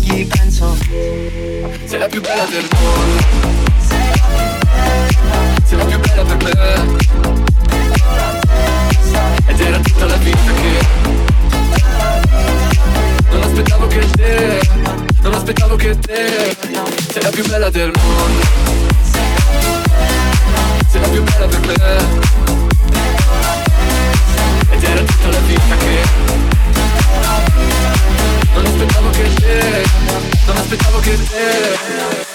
gli penso. Sei la più bella del mondo. Sei la più bella per me. Ed era tutta la vita che Non aspettavo che te Non aspettavo che te. Sei la più bella del mondo. Sei la più bella per me. Ed era tutta la vita che non aspettavo che te, non aspettavo che te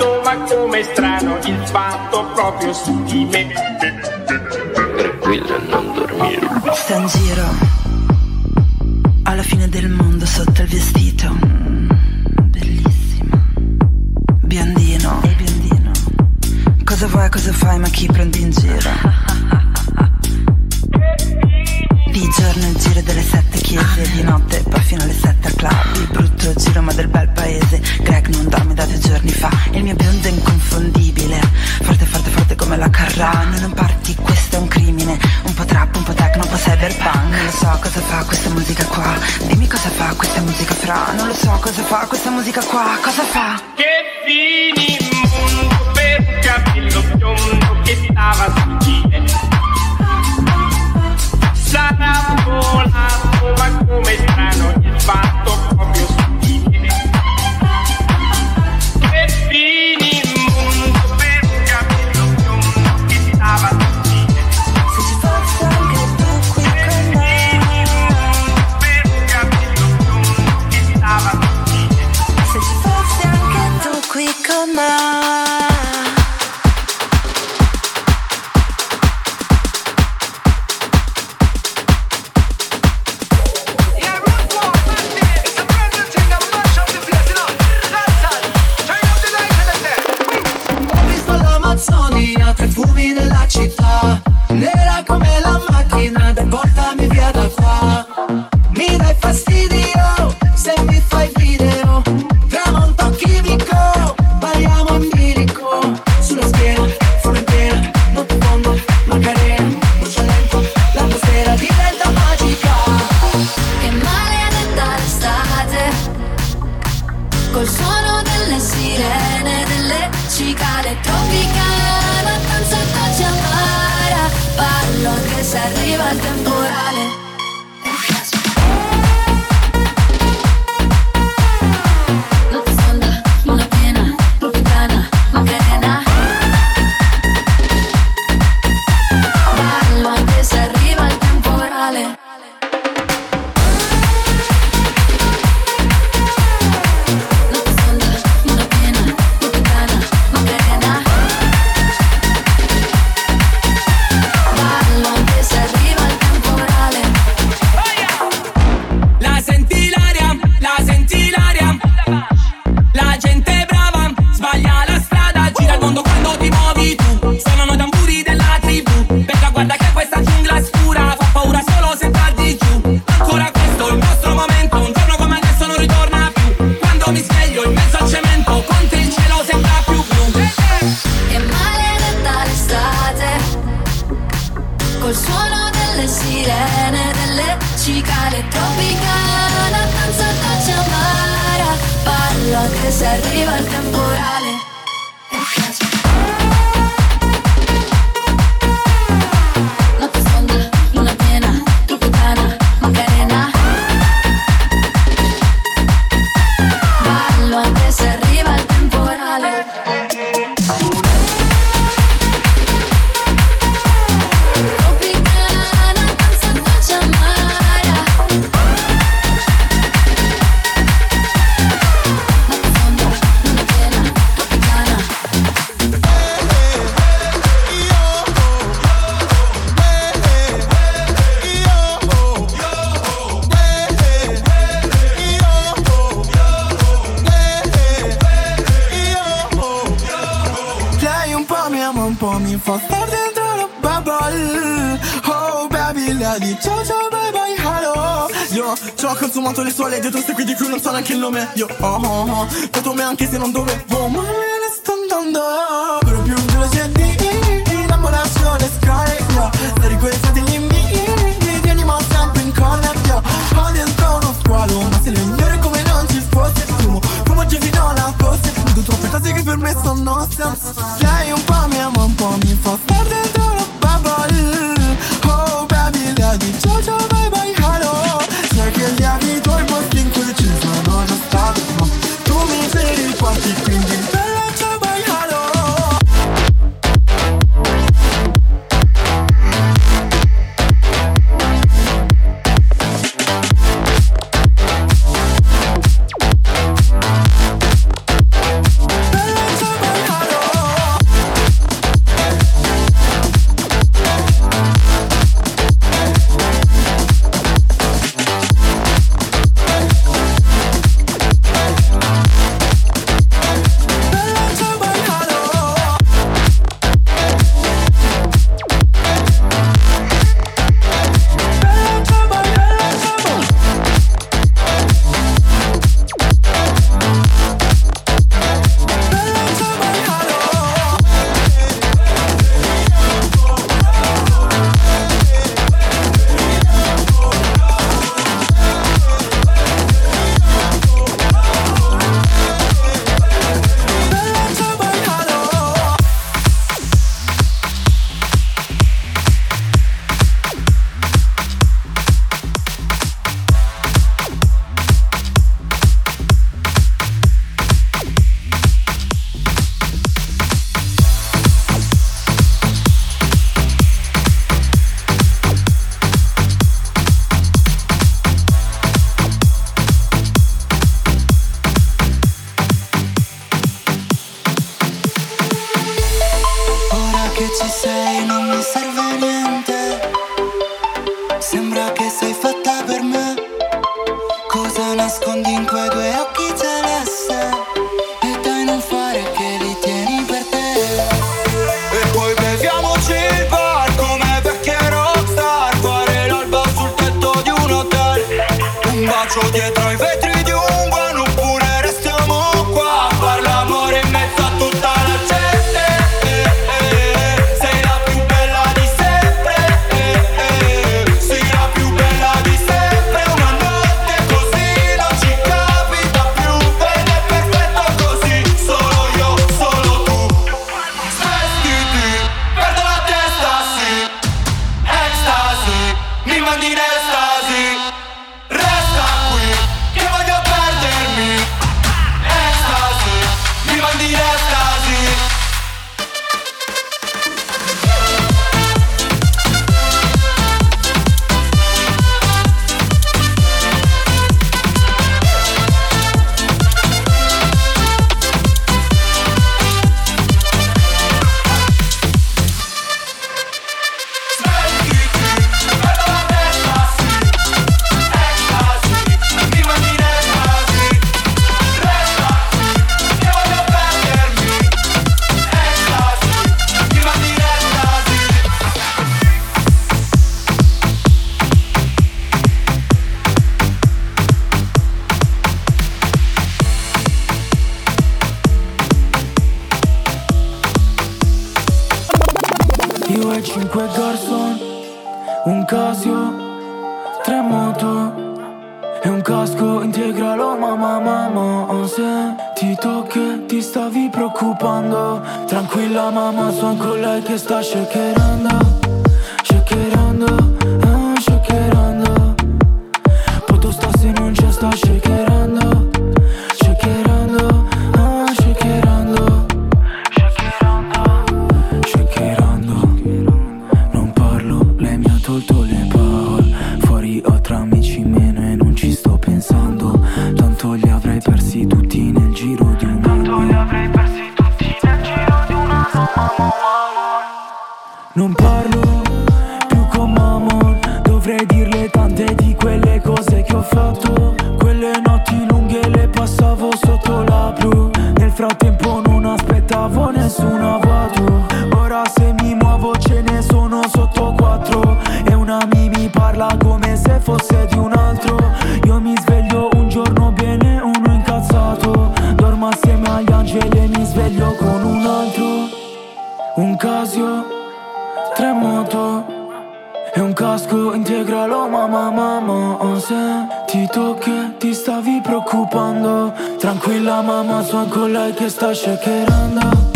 volato, ma come strano il fatto proprio su di me. Tranquilla, non dormire. Sta in giro, alla fine del mondo sotto il vestito. Bellissima. Biondino, e biondino. Cosa vuoi, cosa fai, ma chi prendi in giro? Di giorno il giro delle sette chiese, di notte poi fino alle sette al club. Il brutto giro ma del bel paese. Greg non dorme da due giorni fa. Il mio biondo è inconfondibile. Forte, forte, forte come la Carrà. Non parti, questo è un crimine. Un po' trap, un po' techno, un po' cyberpunk. Non lo so cosa fa questa musica qua. Dimmi cosa fa questa musica fra. Non lo so cosa fa questa musica qua. Cosa fa? Che fini mondo per capirlo biondo che stava gile sarà volato, ma come strano il fatto Col suono delle sirene Delle cicale tropicana Danza dolce amara Ballo anche se arriva il temporale mi fa star dentro la bubble. Oh baby, di ciao ciao bye bye hello. Io ci ho consumato le sue leggi, tu qui di cui non so neanche il nome. Io oh oh oh, foto me anche se non dovevo Ma me ne sto andando. Per più veloce di innamorazione Io. Sei quei fratelli miei Ti animo sempre in corner Io. Ho dentro uno squalo Ma se le ignori come non ci fosse Fumo, fumo giù fino alla cose che per me sono senza Lei un po' mi ama, un po' mi fa star could Non parlo più con Mamon Dovrei dirle tante di quelle cose che ho fatto. Quelle notti lunghe le passavo sotto la blu. Nel frattempo non aspettavo nessuna quattro Ora se mi muovo ce ne sono sotto quattro. E una mi mi parla come se fosse di un altro. Io mi sveglio un giorno bene, uno incazzato. Dormo assieme agli angeli e mi sveglio con un altro. Un casio casco, integralo mamma mamma oh, Se ti tocca ti stavi preoccupando. Tranquilla mamma, sono con lei che sta shakerando.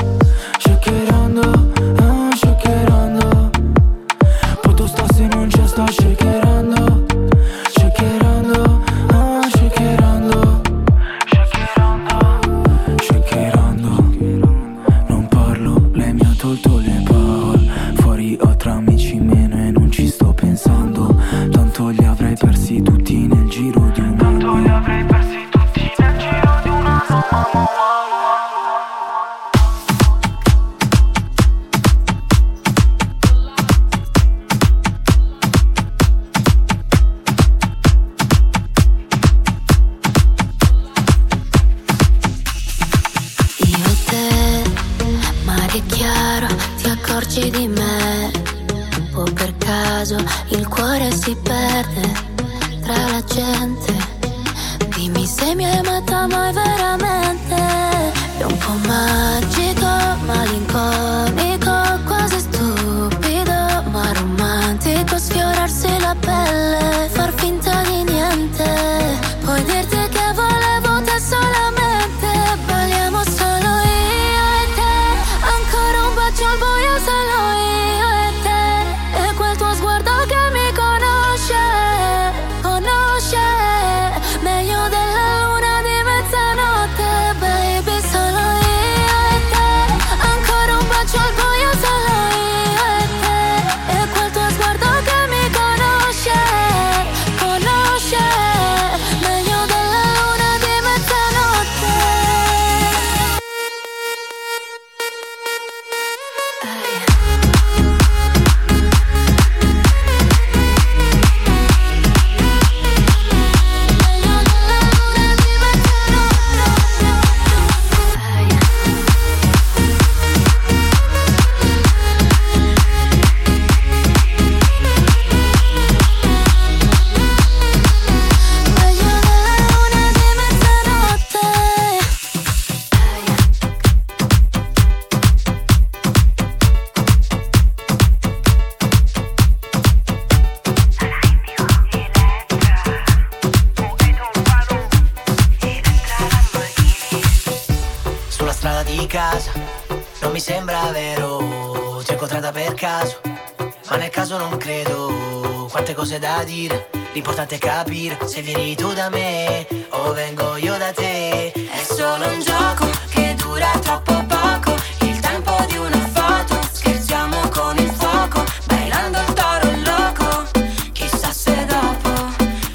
caso non credo. Quante cose da dire L'importante è capire se vieni tu da me O vengo io da te. È solo un gioco che dura troppo poco. Il tempo di una foto Scherziamo con il fuoco Bailando il toro loco. Chissà se dopo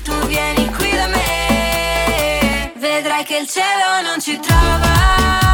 Tu vieni qui da me. Vedrai che il cielo non ci trova.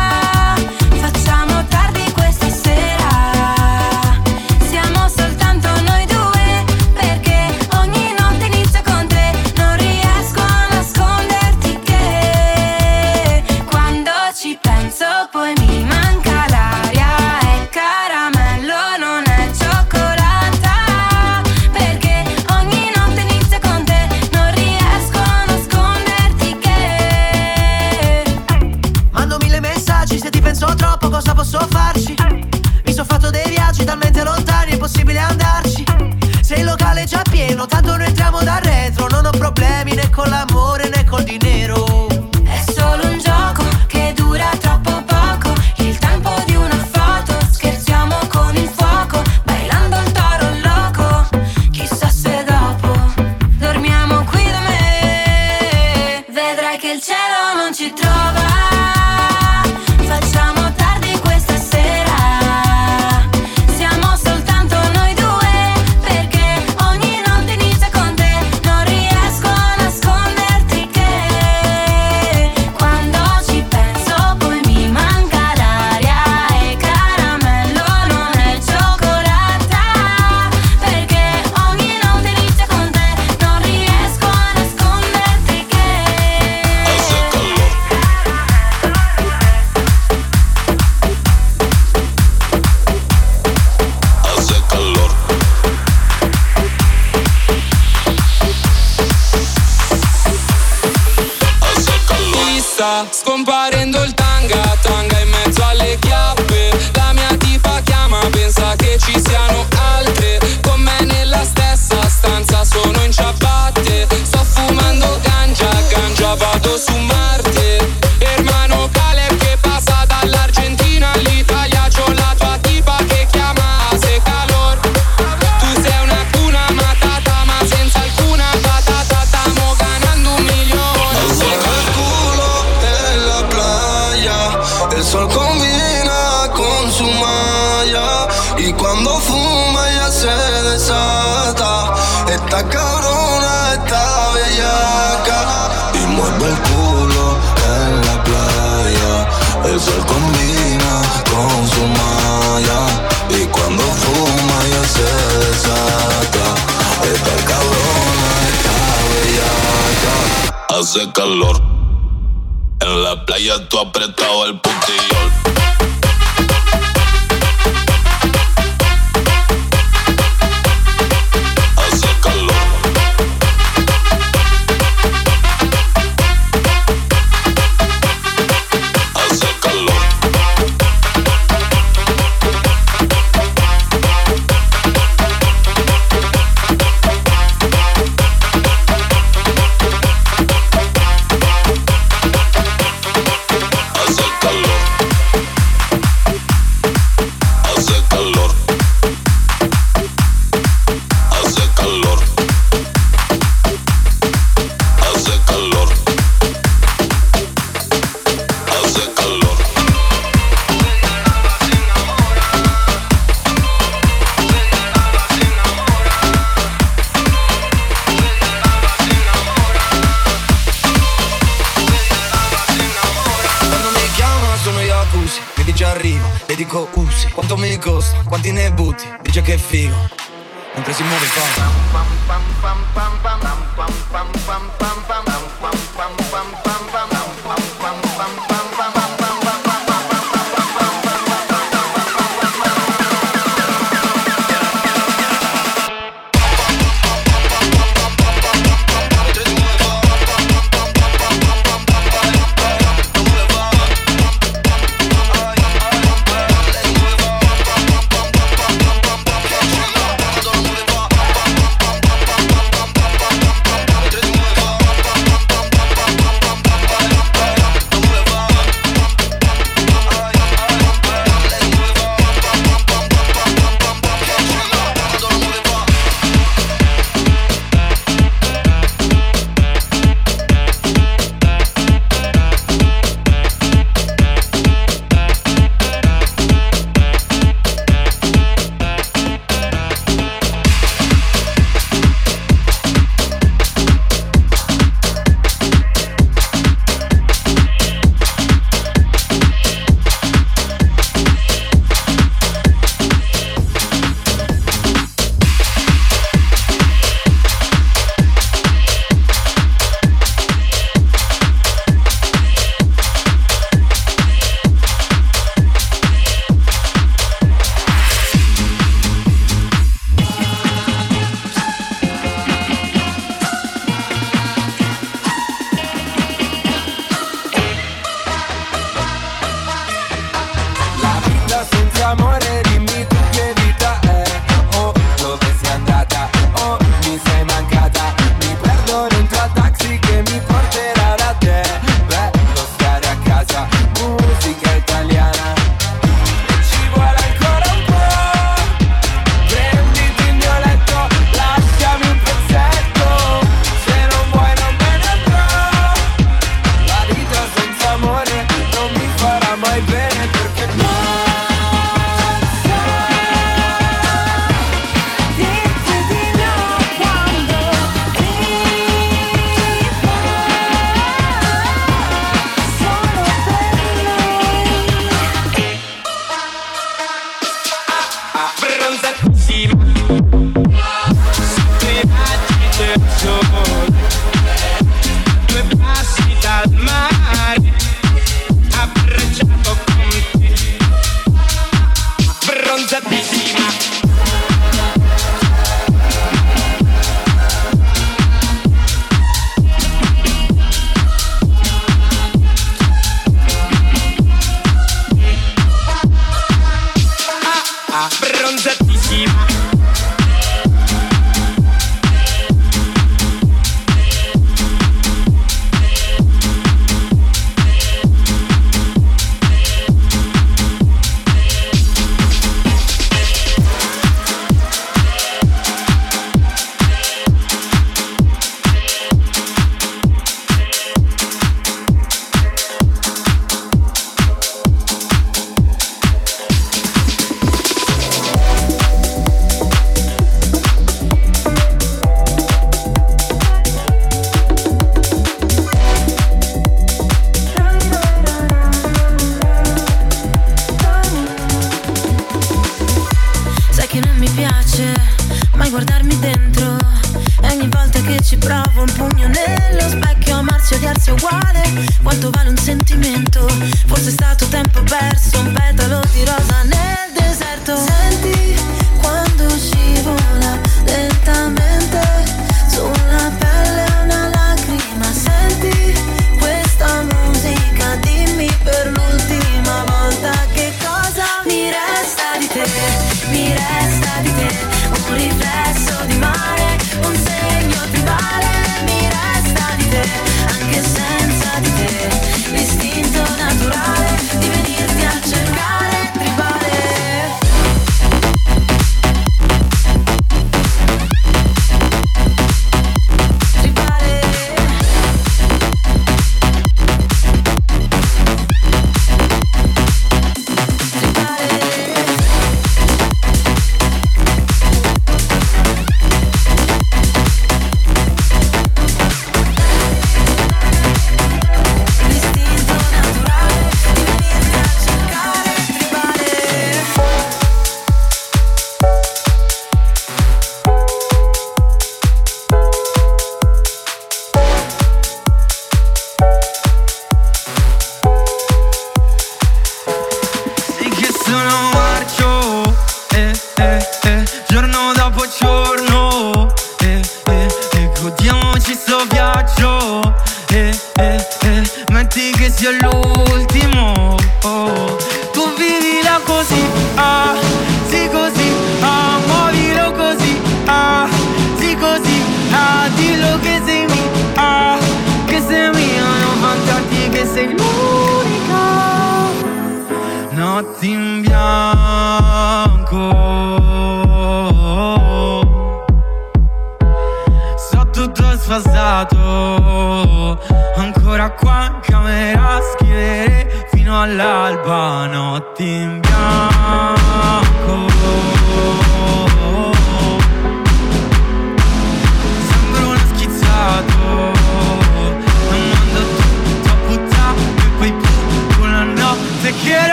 hace calor. En la playa tú apretado el putillo.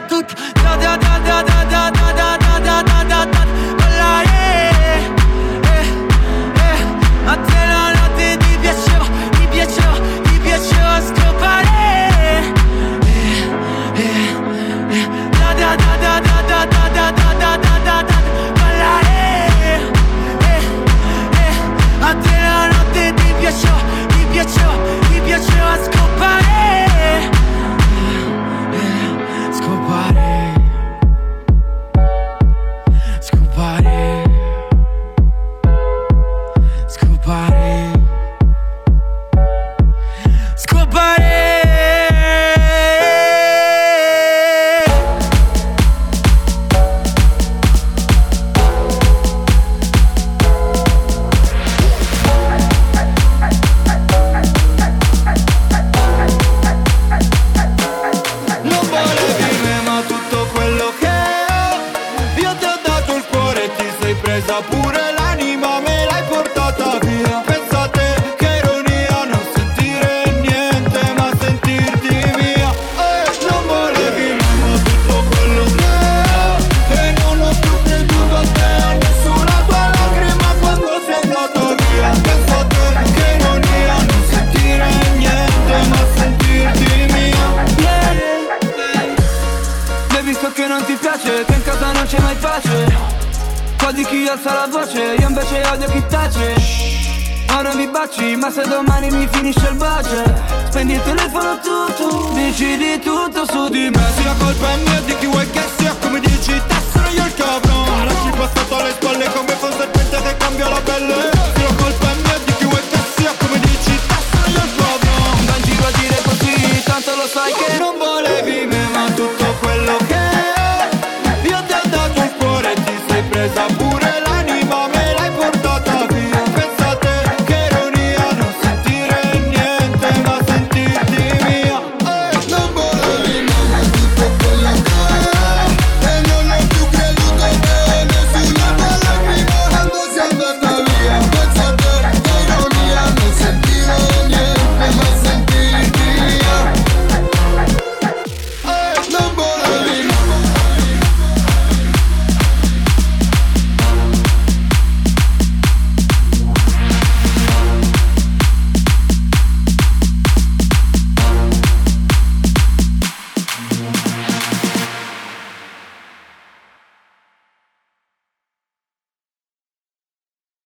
à toutes. Da, da, da,